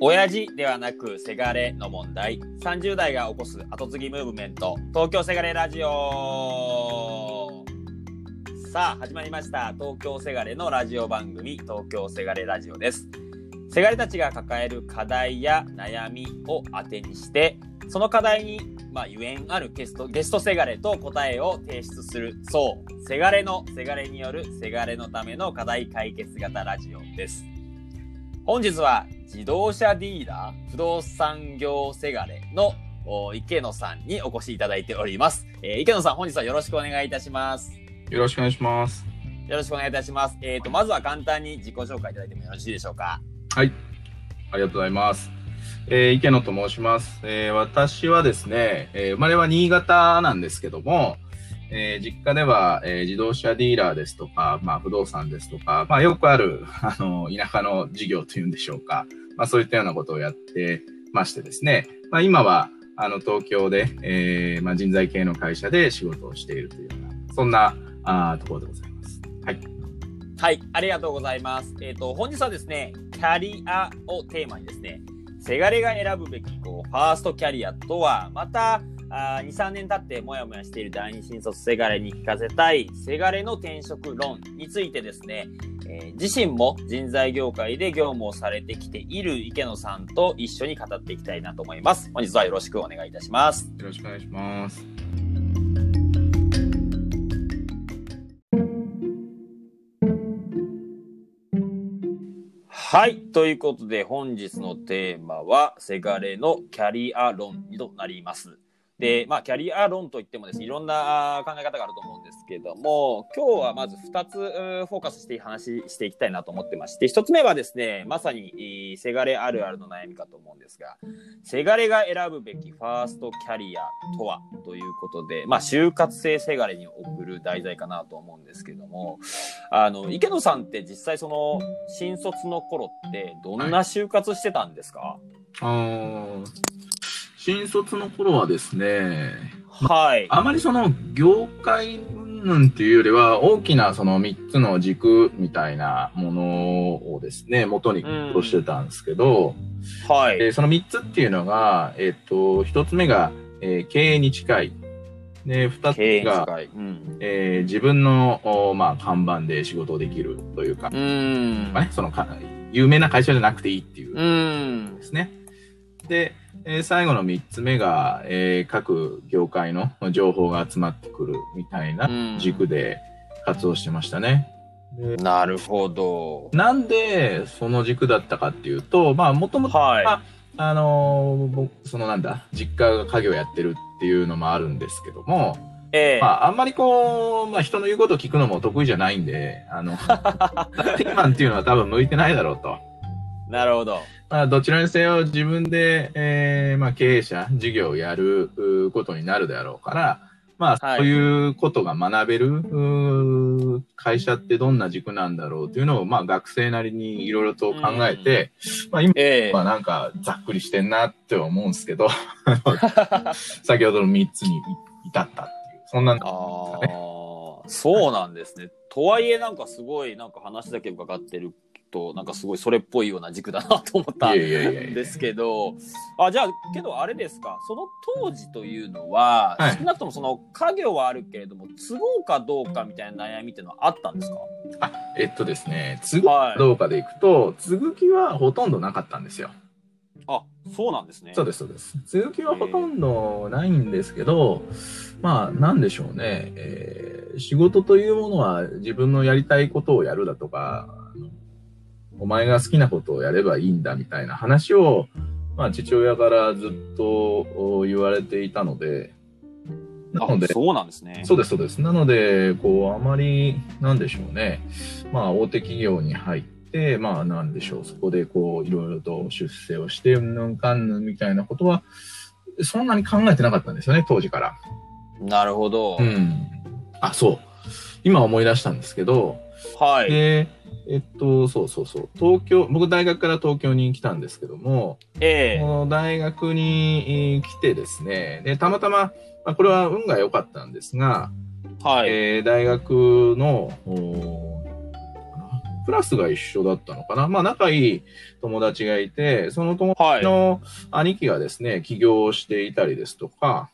親父ではなくせがれの問題。30代が起こす後継ぎムーブメント。東京せがれラジオ。さあ始まりました。東京せがれのラジオ番組東京せがれラジオです。せがれたちが抱える課題や悩みを当てにしてその課題に、まあ、ゆえんあるゲストゲストせがれと答えを提出する。そう。せがれのせがれによるせがれのための課題解決型ラジオです。本日は自動車ディーラー不動産業せがれの池野さんにお越しいただいております、えー、池野さん本日はよろしくお願いいたします。よろしくお願いします。よろしくお願いいたします。えっ、ー、とまずは簡単に自己紹介いただいてもよろしいでしょうか？はい。ありがとうございます。えー、池野と申します。えー、私はですね、えー、生まれは新潟なんですけども、えー、実家では、えー、自動車ディーラーですとか、まあ、不動産ですとか、まあ、よくある、あの、田舎の事業というんでしょうか。まあ、そういったようなことをやってましてですね、まあ、今は、あの、東京で、えー、まあ、人材系の会社で仕事をしているというような、そんな、あところでございます。はい。はい、ありがとうございます。えっ、ー、と、本日はですね、キャリアをテーマにですね、せがれが選ぶべき、こう、ファーストキャリアとは、また、あ2、3年経ってもやもやしている第二新卒せがれに聞かせたい、せがれの転職論についてですね、えー、自身も人材業界で業務をされてきている池野さんと一緒に語っていきたいなと思います。本日はよろしくお願いいたします。よろしくお願いします。はい。ということで、本日のテーマは、せがれのキャリア論となります。で、まあ、キャリア論といってもですね、いろんな考え方があると思うんですけども、今日はまず2つフォーカスして話していきたいなと思ってまして、1つ目はですね、まさに、せがれあるあるの悩みかと思うんですが、せがれが選ぶべきファーストキャリアとはということで、まあ、就活生せがれに送る題材かなと思うんですけども、あの、池野さんって実際その、新卒の頃ってどんな就活してたんですか、はい、あー新卒の頃はですね、はい。あまりその業界なんていうよりは、大きなその3つの軸みたいなものをですね、元にとしてたんですけど、うん、はい。えー、その3つっていうのが、えっ、ー、と、1つ目が、えー、経営に近い。で、2つ目が、うん、えー、自分の、おまあ、看板で仕事をできるというか、うん、まあね、そのか、有名な会社じゃなくていいっていうですね。で、えー、最後の3つ目が、えー、各業界の情報が集まってくるみたいな軸で活動してましたね。なるほど。なんでその軸だったかっていうと、まあもともと、はい、あのー、そのなんだ、実家が家業やってるっていうのもあるんですけども、ええー、まあ、あんまりこう、まあ、人の言うことを聞くのも得意じゃないんで、あの、ティーマンっていうのは多分向いてないだろうと。なるほど。まあ、どちらにせよ自分で、えー、まあ、経営者、事業をやることになるであろうから、まあ、そういうことが学べる、会社ってどんな軸なんだろうというのを、まあ、学生なりにいろいろと考えて、まあ、今はなんかざっくりしてんなって思うんですけど、先ほどの3つに至ったっていう、そんなんですかね。そうなんですね。とはいえなんかすごいなんか話だけ伺ってるとなんかすごいそれっぽいような軸だなと思ったんですけどあじゃあけどあれですか？その当時というのは、はい、少なくともその家業はあるけれども都合かどうかみたいな悩みっていうのはあったんですか？あえっとですね都合かどうかでいくと、はい、継ぎはほとんどなかったんですよ。あそうなんですね。そうです、そうです。続きはほとんどないんですけど、まあ、なんでしょうね、えー。仕事というものは自分のやりたいことをやるだとか、お前が好きなことをやればいいんだみたいな話を、まあ、父親からずっと言われていたので、なので、そうなんですね。そうです、そうです。なので、こう、あまり、なんでしょうね。まあ、大手企業に入って、まあ、なんでしょう。そこで、こう、いろいろと出世をして、うんぬんかんぬんみたいなことは、そんなに考えてなかったんですよね、当時から。なるほど。うん。あ、そう。今思い出したんですけど、はい。で、えっと、そうそうそう。東京、僕大学から東京に来たんですけども、ええー、この大学に来てですね、で、たまたま、まあ、これは運が良かったんですが、はい。えー、大学の、クラスが一緒だったのかな？まあ、仲いい友達がいて、その友はい達。の兄貴がですね、起業していたりですとか、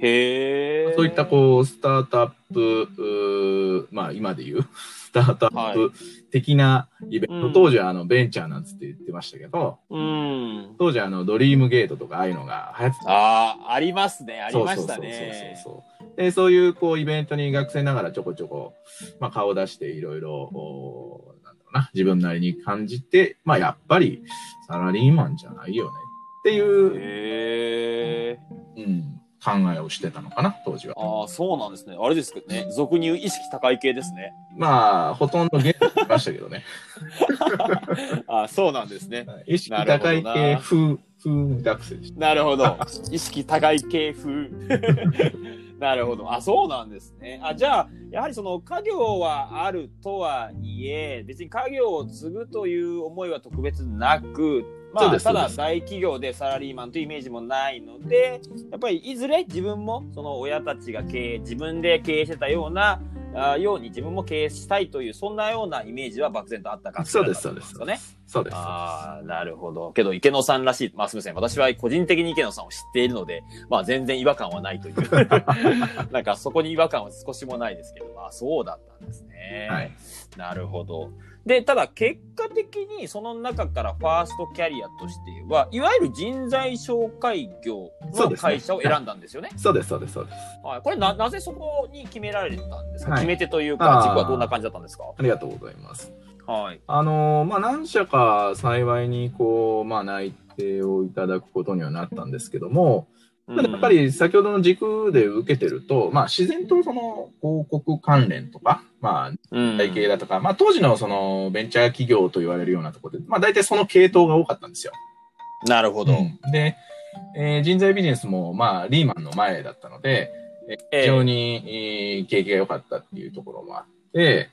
へえ。そういったこう、スタートアップ、まあ今で言う、スタートアップ的なイベント、うん当時はあのベンチャーなんつって言ってましたけど、うん。当時あのドリームゲートとかああいうのが流行ってた。ああ、ありますね。ありましたね。そうそうそうそう。で、そういうこうイベントに学生ながらちょこちょこ、まあ顔を出していろいろ、なんだろうな、自分なりに感じて、まあやっぱりサラリーマンじゃないよねっていう、へえ。うん、考えをしてたのかな、当時は。ああ、そうなんですね。あれですけどね。俗に言う意識高い系ですね。まあ、ほとんどゲームしましたけどね。ああ、そうなんですね。意識高い系風、風学生でしなるほど。意識高い系風。なるほど。あ、そうなんですね。あ、じゃあ、やはりその家業はあるとはいえ、別に家業を継ぐという思いは特別なく、まあ、そうですただそうです大企業でサラリーマンというイメージもないので、やっぱりいずれ自分もその親たちが経営、自分で経営してたような、あように自分も経営したいという、そんなようなイメージは漠然とあったかそうですそうですよね。そうです。ああ、なるほど。けど、池野さんらしい。まあ、すみません。私は個人的に池野さんを知っているので、まあ、全然違和感はないという。なんか、そこに違和感は少しもないですけど、まあ、そうだったんですね。はい。なるほど。で、ただ、結果的に、その中からファーストキャリアとしては、いわゆる人材紹介業の会社を選んだんですよね。そうです、そうです、そうです。はい。これな、なぜそこに決められたんですか、はい決め手というあか、ー軸はどんな感じだったんですか？ありがとうございます。はい。あのーまあ、何社か幸いに、こう、まあ、内定をいただくことにはなったんですけども、やっぱり先ほどの軸で受けてると、まあ、自然とその広告関連とか、まあ、うん、体系だとか、まあ、当時のそのベンチャー企業と言われるようなところで、まあ、大体その系統が多かったんですよ。なるほど。で、えー人材ビジネスも、まあ、リーマンの前だったので、非常に、えー景気が良かったっていうところもあって、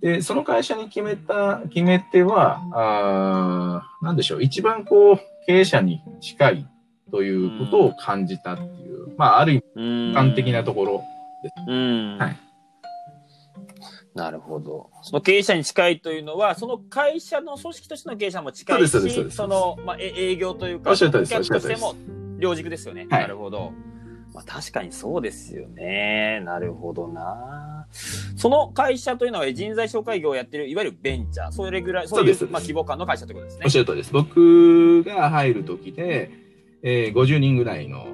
で、その会社に決めた、決め手は、あーなんでしょう、一番こう、経営者に近いということを感じたっていう、まあ、ある意味、うん一般的なところ。うん。はい。なるほど。その経営者に近いというのは、その会社の組織としての経営者も近いし、そうですその、まあ、え営業というか、お客としても両軸ですよね。はいなるほど。まあ、確かにそうですよね。なるほどな。その会社というのは人材紹介業をやってる、いわゆるベンチャー、それぐらい、そういうまあ、規模感の会社ということですねおっ。しゃる通りです。僕が入る時で、えー50人ぐらいの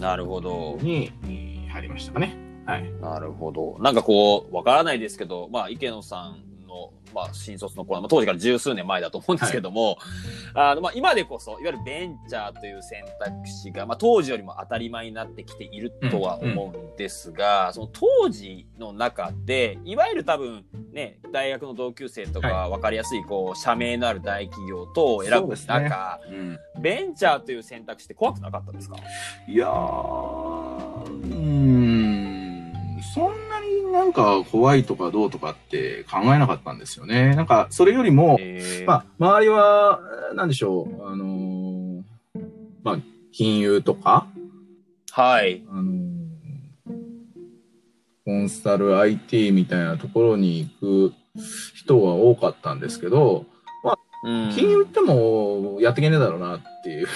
なるほど。にえー入りましたかね。はい。なるほど。なんかこう、わからないですけど、まあ、池野さんの、まあ、新卒の頃、まあ、当時から十数年前だと思うんですけども、あの、まあ、今でこそ、いわゆるベンチャーという選択肢が、まあ、当時よりも当たり前になってきているとは思うんですが、その当時の中で、いわゆる多分、ね、大学の同級生とか、はわかりやすい、こう、社名のある大企業と選ぶそうですね。中、うんベンチャーという選択肢って怖くなかったですか？いやー、うんか怖いとかどうとかって考えなかったんですよね。なんか、それよりも、えーまあ、周りは、なんでしょう、あのーまあ、金融とか、はい。あのーコンサル IT みたいなところに行く人は多かったんですけど、うん金融ってもやっていけねえだろうなっていう、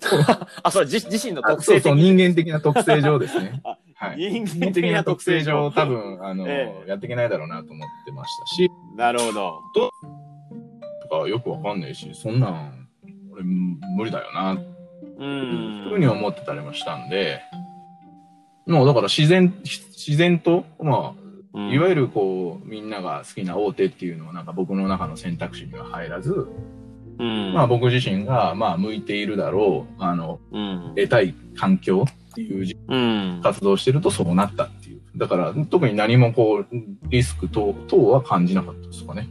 あ、それ自自身のあ特性的そうそう、人間的な特性上ですね。あはい。人人間的な特性上、多。分、あの、えやっていけないだろうなと思ってましたし、なるほど。とかよくわかんないし、そんなん、俺、無理だよな、う。んふうに思ってたりもしたんで、もうだから自然、自然と、まあ、いわゆるこう、みんなが好きな大手っていうのはなんか僕の中の選択肢には入らず、うん。まあ僕自身が、まあ向いているだろう、あの、うん。得たい環境っていううん。活動してるとそうなったっていう。だから特に何もこう、リスク等等は感じなかったですかね。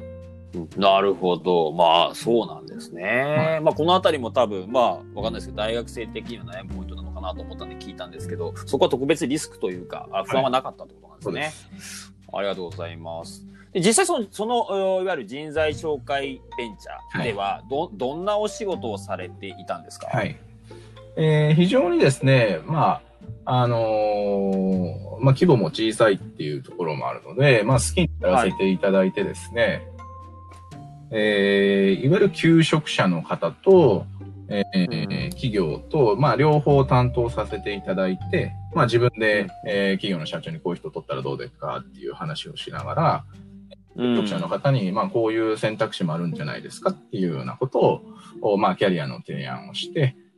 なるほど。まあ、そうなんですね。はまあ、このあたりも多分、まあ、わかんないですけど、大学生的には悩むポイントなのかなと思ったんで聞いたんですけど、そこは特別リスクというか、あ不安はなかったってことなんですね。ありがとうございます。で実際その、その、いわゆる人材紹介ベンチャーでは、ど、どんなお仕事をされていたんですか？はい。えー非常にですね、まあ、あのーまあ規模も小さいっていうところもあるので、まあ好きにやらせていただいてですね、えーいわゆる求職者の方と、えーうん。企業と、まあ、両方担当させていただいて、まあ、自分で、えー企業の社長にこういう人取ったらどうですかっていう話をしながら、うん求職者の方に、まあ、こういう選択肢もあるんじゃないですかっていうようなことを、まあ、キャリアの提案をして、うん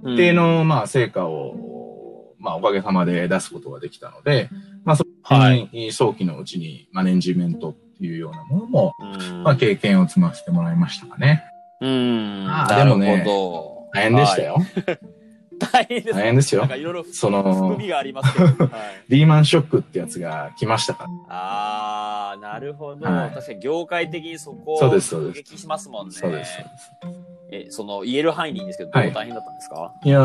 一定の、まあ、成果を、まあ、おかげさまで出すことができたので、まあ、そこはいに、早期のうちにマネジメントっていうようなものも、うんまあ、経験を積ませてもらいましたかね。うん。あーなるほでもねど。大変でしたよ。はい。大変です。大変ですよなんかいろいろその含みがありますけど。はい。リーマンショックってやつが来ましたから。ああ、なるほど。はい確かに業界的にそこをそうですそうです刺激しますもんね。そうです、そうです。え、その言える範囲でいいんですけど、どはいう大変だったんですか、いやー、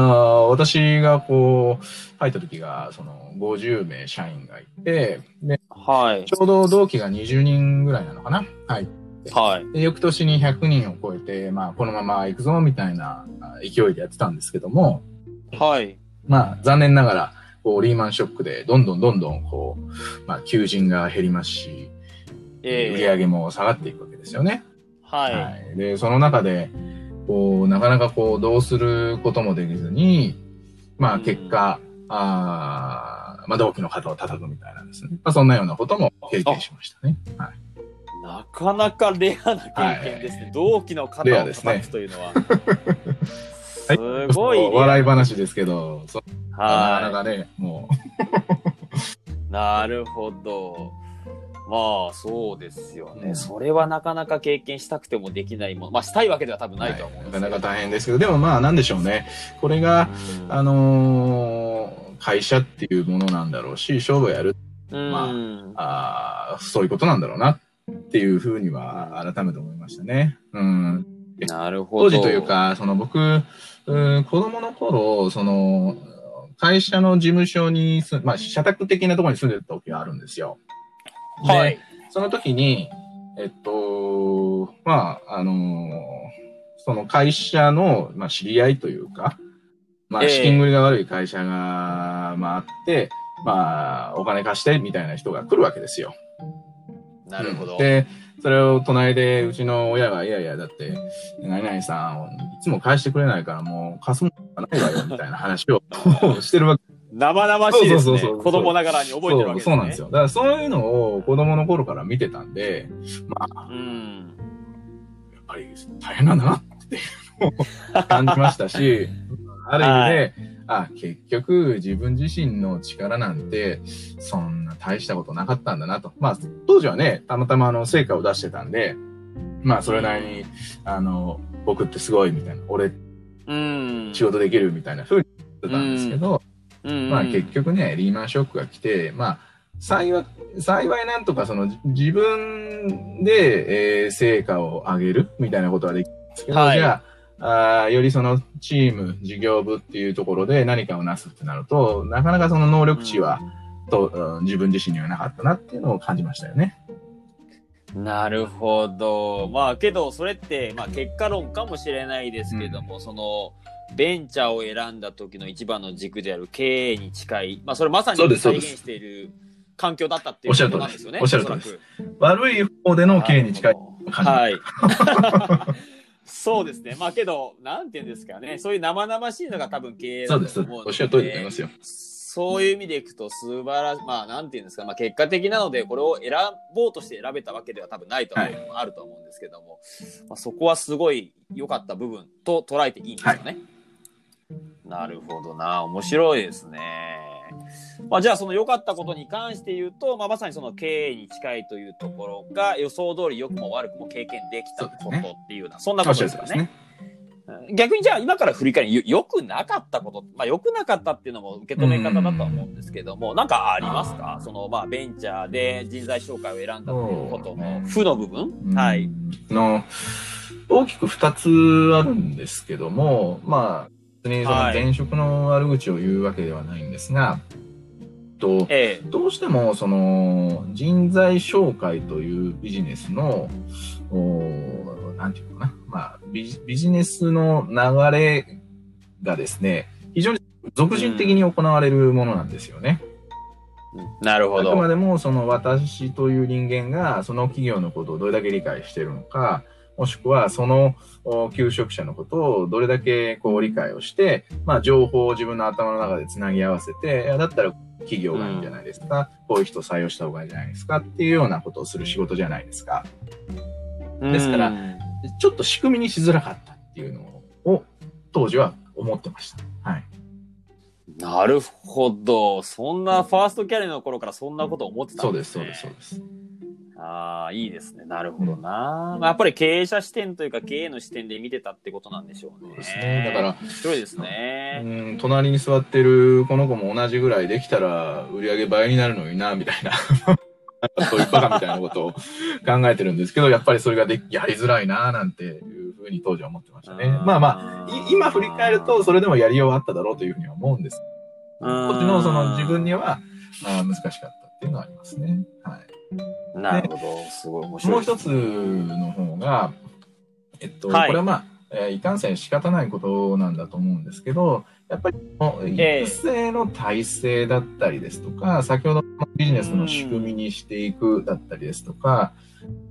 私がこう、入った時が、その、50名社員がいて、で、はい。ちょうど同期が20人ぐらいなのかな？はい。はい。で、翌年に100人を超えて、まあ、このまま行くぞ、みたいなあ勢いでやってたんですけども、はい。まあ、残念ながら、こう、リーマンショックで、どんどんどんどん、こう、まあ、求人が減りますし、え売り上げも下がっていくわけですよね。はい。はい。で、その中で、こう、なかなかこう、どうすることもできずに、まあ、結果、あーまあ、同期の方を叩くみたいなんですね。まあ、そんなようなことも経験しましたね。はい。なかなかレアな経験ですね。同期の肩をレアですね叩くというのは。はいすごいレア。笑い話ですけど、そなかなはかね、もい。なるほど。まあ、そうですよね。うんそれはなかなか経験したくてもできないもの。まあ、したいわけでは多分う、ないとは思うんですけど。なかなか大変ですけど、でもまあ、なんでしょうね。これが、うんあのー会社っていうものなんだろうし、勝負をやる、まうんあーそういうことなんだろうなっていうふうには改めて思いましたね。うん。なるほど。当時というか、その僕、うん子供の頃、その、会社の事務所にす、まあ、社宅的なところに住んでた時があるんですよ。ではい。その時に、えっと、まあ、あのその会社の、まあ、知り合いというか、まあ、ええ資金繰りが悪い会社が、まあ、あって、まあ、お金貸してみたいな人が来るわけですよ。なるほど。で、それを隣で、うちの親が、いやいや、だって、何々さん、いつも返してくれないから、もう貸すもんがないわよ、みたいな話を してるわけ生々しいですね。子供ながらに覚えてるわけですね。そうそうなんですよ。だからそういうのを子供の頃から見てたんで、まあ、うん。やっぱり大変なんだなっていうのを感じましたし、ある意味で、あ、結局自分自身の力なんて、そんな大したことなかったんだなと。まあ、当時はね、たまたまあの成果を出してたんで、まあ、それなりに、あの、僕ってすごいみたいな、俺うん。仕事できるみたいな風に言ってたんですけど、うん。まあ結局ね、リーマンショックが来て、まあ、幸い、幸いなんとかそのじ自分で、えー成果を上げるみたいなことはできるんですけど、はいじゃああーよりそのチーム、事業部っていうところで何かをなすってなると、なかなかその能力値は、と、うん自分自身にはなかったなっていうのを感じましたよね。なるほど。まあけど、それって、まあ結果論かもしれないですけども、その、ベンチャーを選んだ時の一番の軸である経営に近い、まあそれまさに再現している環境だったっていうことなんですよね。おっしゃる通りです悪い方での経営に近い感じ。はい。そうですね。まあけど、なんていうんですかね。そういう生々しいのが多分経営だそうです。と思うので。おっしゃる通りでございますよ。そういう意味でいくと素晴らしい、まあなんていうんですか、まあ結果的なのでこれを選ぼうとして選べたわけでは多分ないとは思う、あると思うんですけども、まあ、そこはすごい良かった部分と捉えていいんですよね。なるほどな、面白いですね。まあじゃあその良かったことに関して言うと、まあまさにその経営に近いというところが予想通り良くも悪くも経験できたことっていうような、そんなことですよね。逆にじゃあ今から振り返りよ良くなかったこと、まあ良くなかったっていうのも受け止め方だとは思うんですけども、なんかありますか？そのまあベンチャーで人材紹介を選んだということの負の部分、はい。の、大きく二つあるんですけども、まにそのはい前職の悪口を言うわけではないんですが、とええどうしてもその人材紹介というビジネスの、おなんていうのかな、まあビジ、ビジネスの流れがですね、非常に俗人的に行われるものなんですよね。なるほど。あくまでもその私という人間がその企業のことをどれだけ理解しているのか、もしくはそのお求職者のことをどれだけこう理解をして、まあ情報を自分の頭の中でつなぎ合わせて、いやだったら企業がいいんじゃないですか、こういう人を採用した方がいいんじゃないですかっていうようなことをする仕事じゃないですか。ですからうんちょっと仕組みにしづらかったっていうのを当時は思ってました。はい。なるほど。そんなファーストキャリアの頃からそんなこと思ってたそうんです、ですね。そうです、そうです。ああ、いいですね。なるほどな。まあ、やっぱり経営者視点というか経営の視点で見てたってことなんでしょうね。そうですね。だから、面白いですね。うん、隣に座ってるこの子も同じぐらいできたら売り上げ倍になるのにな、みたいな。そういうバカみたいなことを考えてるんですけど、やっぱりそれができやりづらいな、なんていうふうに当時は思ってましたね。まあまあ、い今振り返ると、それでもやりようはあっただろうというふうには思うんです。当時のその自分には、まあ、難しかったっていうのはありますね。はい。なるほど。すごい面白いもう一つの方が、えっと、はいこれはまあ、えーいかんせん仕方ないことなんだと思うんですけど、やっぱり育成の体制だったりですとか、先ほどのビジネスの仕組みにしていくだったりですとか、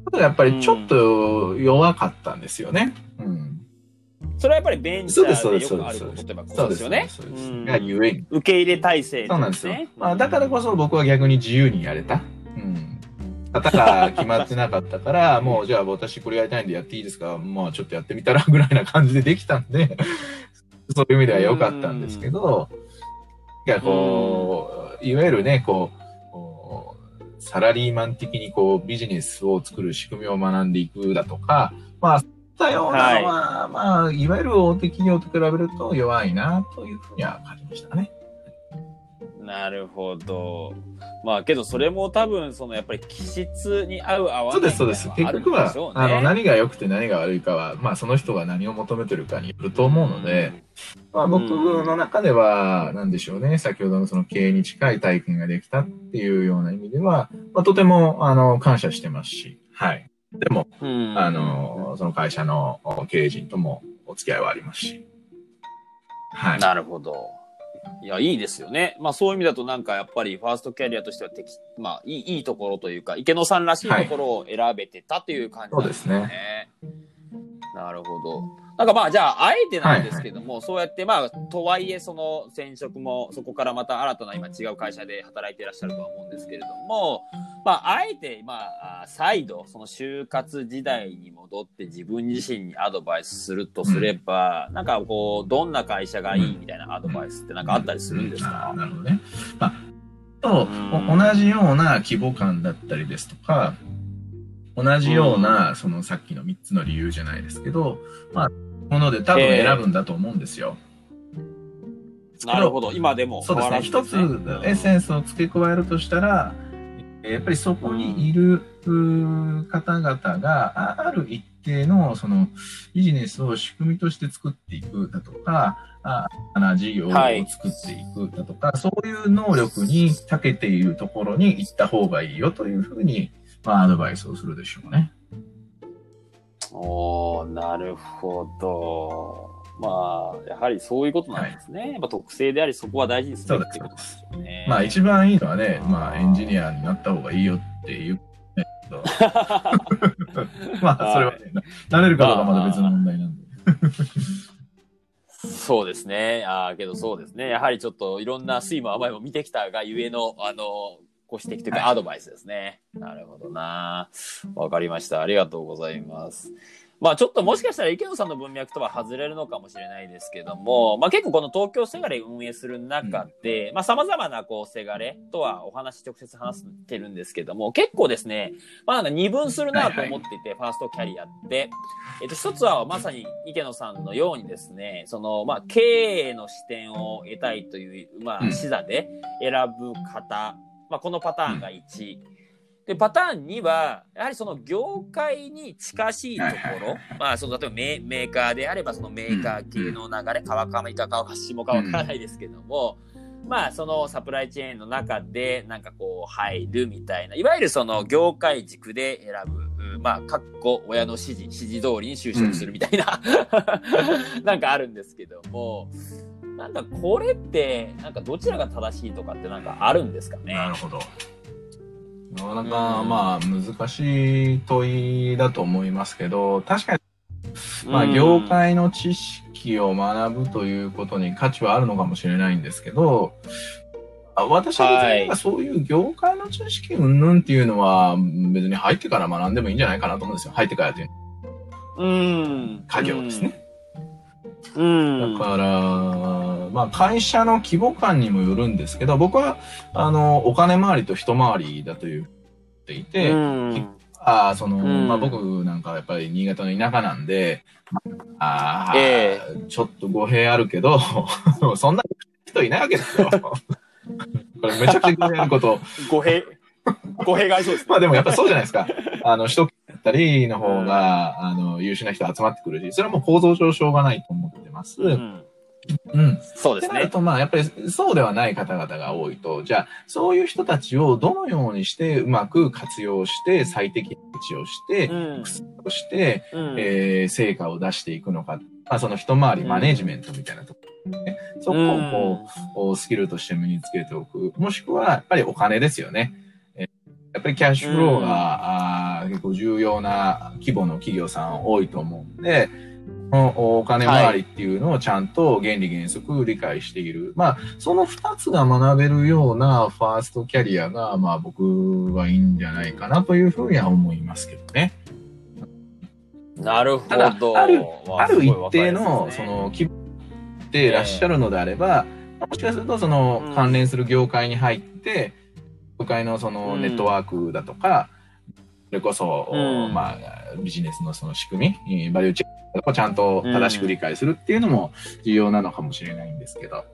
あとやっぱりちょっと弱かったんですよね。うん。それはやっぱりベンチャーでよくあることですよね。そうです。うんがゆえに。受け入れ体制そうなんですよ。まあ、ね。だからこそ僕は逆に自由にやれた。うん。型が決まってなかったから、もうじゃあ私これやりたいんでやっていいですか？まあちょっとやってみたらぐらいな感じでできたんで、そういう意味では良かったんですけど、いや、こう、いわゆるね、こう、サラリーマン的にこうビジネスを作る仕組みを学んでいくだとか、まあ、そういったようなのは、まあ、いわゆる大手企業と比べると弱いなというふうには感じましたね。なるほど。まあけどそれも多分そのやっぱり気質に合う合わないそうです、そうです。結局はのあの、何が良くて何が悪いかは、まあ、その人が何を求めてるかによると思うので、、まあ、僕の中では、なんでしょうね、先ほどのその経営に近い体験ができたっていうような意味では、まあ、とても、あの、感謝してますし、はい。でも、うんあの、その会社の経営陣ともお付き合いはありますし、はい。なるほど。いや、いいですよね。まあそういう意味だとなんかやっぱりファーストキャリアとしては適、まあいいいいところというか、池野さんらしいところを選べてたという感じなんですね。なるほど。なんかまあじゃあ、あえてなんですけども、そうやってまあ、とはいえその転職も、そこからまた新たな今違う会社で働いていらっしゃるとは思うんですけれども、まあ、あえて、まあ、あ再度、その就活時代に戻って自分自身にアドバイスするとすれば、なんかこう、どんな会社がいいみたいなアドバイスってなんかあったりするんですあかーなるほどね。まあ、と、同じような規模感だったりですとか、同じような、そのさっきの3つの理由じゃないですけど、まあ、もので多分選ぶんだと思うんですよ。なるほど。今でもそうですね。一つねエッセンスを付け加えるとしたら、やっぱりそこにいる方々があある一定のそのビジネスを仕組みとして作っていくだとか、あな事業を作はいっていくだとか、そういう能力に長けているところに行った方がいいよというふうに、まあ、アドバイスをするでしょうね。おーなるほど。まあ、やはりそういうことなんですね。やっぱ特性であり、そこは大事にするってことでしょうね。まあ一番いいのはね、まあエンジニアになった方がいいよっていう。ね まあそれはね、ななれるかどうかまだ別の問題なんで。そうですね。ああ、けどそうですね。やはりちょっといろんな酸いも甘いも見てきたがゆえの、あの、ご指摘というかはいアドバイスですね。なるほどな。わかりました。ありがとうございます。まあちょっともしかしたら池野さんの文脈とは外れるのかもしれないですけども、まあ結構この東京せがれ運営する中で、まあ様々なこうせがれとはお話直接話してるんですけども、結構ですね、まあなんか二分するなと思っていて、ファーストキャリアって、えっと、一つはまさに池野さんのようにですね、その、まあ、経営の視点を得たいという、まあ、うん。視座で選ぶ方、まあ、このパターンが1。で、パターン2は、やはりその業界に近しいところ、まあ、その、例えばメメーカーであれば、そのメーカー系の流れ、川上か川下かわからないですけども、まあ、そのサプライチェーンの中で、なんかこう、入るみたいな、いわゆるその業界軸で選ぶ、うんまあ、かっこ親の指示、指示通りに就職するみたいな、なんかあるんですけども、なんかこれって、なんかどちらが正しいとかってなんかあるんですかね？なるほど。なかなか、まあ、難しい問いだと思いますけど、確かに、まあ、業界の知識を学ぶということに価値はあるのかもしれないんですけど、私は別にそういう業界の知識云々っていうのは別に入ってから学んでもいいんじゃないかなと思うんですよ。入ってからといううん。家業ですね。うん。だから、まあ会社の規模感にもよるんですけど、僕は、あの、お金回りと人回りだと言っていて、うん、あその、うん、まあ僕なんかやっぱり新潟の田舎なんで、ああ、えー、ちょっと語弊あるけど、そんな人いないわけですよ。これめちゃくちゃ語弊あること。語弊、語弊がありそうです、ね、まあでもやっぱそうじゃないですか。あの、首都だったりの方が、うん、あの、優秀な人集まってくるし、それはもう構造上しょうがないと思ってます。うんうん。そうですね。と、まあ、やっぱりそうではない方々が多いと、じゃあ、そういう人たちをどのようにしてうまく活用して、最適値をして、うん、をして、うん、えー、成果を出していくのか。まあ、その一回りマネジメントみたいなところ、ね、うん、そこをこう、スキルとして身につけておく。もしくは、やっぱりお金ですよね。えやっぱりキャッシュフローが、うん、あ結構重要な規模の企業さん多いと思うんで、のお金回りっていうのをちゃんと原理原則理解している。はい、まあ、その二つが学べるようなファーストキャリアが、まあ僕はいいんじゃないかなというふうには思いますけどね。なるほど。ある、ある一定の、その、規模でいらっしゃるのであれば、もしかすると、その、関連する業界に入って、業界のそのネットワークだとか、それこそ、まあ、ビジネスのその仕組み、バリューチェックをちゃんと正しく理解するっていうのも重要なのかもしれないんですけど。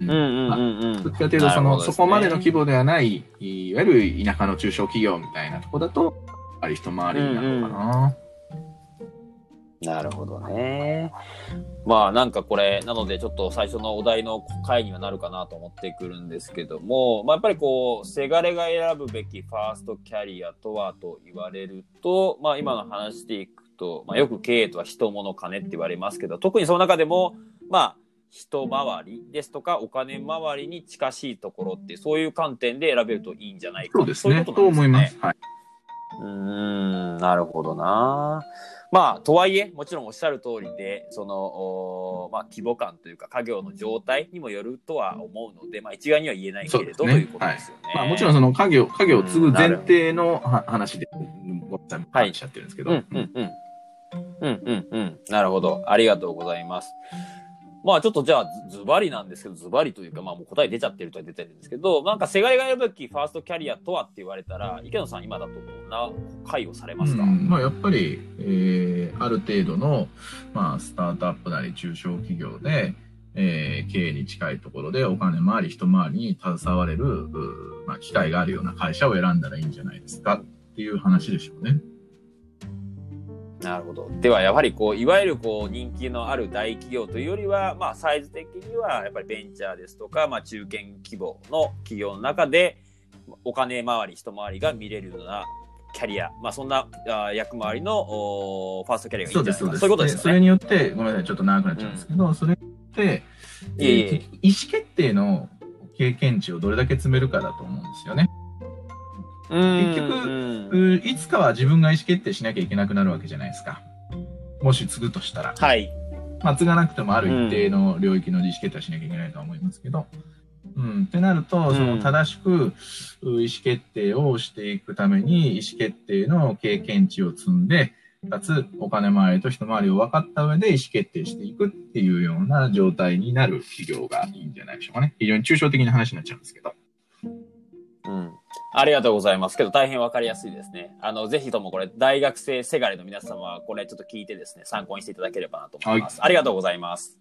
うんうんうんうん。どっちかというと、その、ね、そこまでの規模ではない、いわゆる田舎の中小企業みたいなとこだと、やっぱり一回りになるのかな。うんうんなるほどね。まあなんかこれ、なのでちょっと最初のお題の回にはなるかなと思ってくるんですけども、まあ、やっぱりこう、せがれが選ぶべきファーストキャリアとはと言われると、まあ今の話でいくと、まあ、よく経営とは人物金って言われますけど、特にその中でも、まあ、人回りですとか、お金回りに近しいところって、そういう観点で選べるといいんじゃないかそうですね。そういうことなんですね。と思います。はい。うん、なるほどな。まあ、とはいえ、もちろんおっしゃる通りで、その、まあ、規模感というか、家業の状態にもよるとは思うので、まあ、一概には言えないけれど、ね、ということですよね。はい、まあ、もちろん、その家業、家業を継ぐ前提の話で、ごっちゃんおっしゃってるんですけど。うん、うん、うん。うんうんうん。なるほど。ありがとうございます。まあちょっとじゃあズバリなんですけど、ズバリというか、まあもう答え出ちゃってるとは出てるんですけど、なんかせがれが選ぶきファーストキャリアとはって言われたら、池野さん今だとどんな会をされますか、うん、まあやっぱり、えー、ある程度の、まあスタートアップなり中小企業で、えー、経営に近いところでお金回り、人回りに携われる、まあ機会があるような会社を選んだらいいんじゃないですかっていう話でしょうね。なるほど。では、やはりこう、いわゆるこう、人気のある大企業というよりは、まあ、サイズ的には、やっぱりベンチャーですとか、まあ、中堅規模の企業の中で、お金回り、人回りが見れるようなキャリア、まあ、そんなあ役回りのおファーストキャリアがいいんじゃないですか。そういうことですね。それによって、ごめんなさい、ちょっと長くなっちゃうんですけど、うん、それによって、えー、意思決定の経験値をどれだけ詰めるかだと思うんですよね。結局、いつかは自分が意思決定しなきゃいけなくなるわけじゃないですか。もし継ぐとしたら。はい。まあ、継がなくてもある一定の領域の意思決定はしなきゃいけないとは思いますけど。うん。ってなると、その正しく意思決定をしていくために、意思決定の経験値を積んで、かつお金回りと人回りを分かった上で意思決定していくっていうような状態になる企業がいいんじゃないでしょうかね。非常に抽象的な話になっちゃうんですけど。うん。ありがとうございます。けど大変わかりやすいですね。あの、ぜひともこれ、大学生せがれの皆様は、これちょっと聞いてですね、参考にしていただければなと思います。はい、ありがとうございます。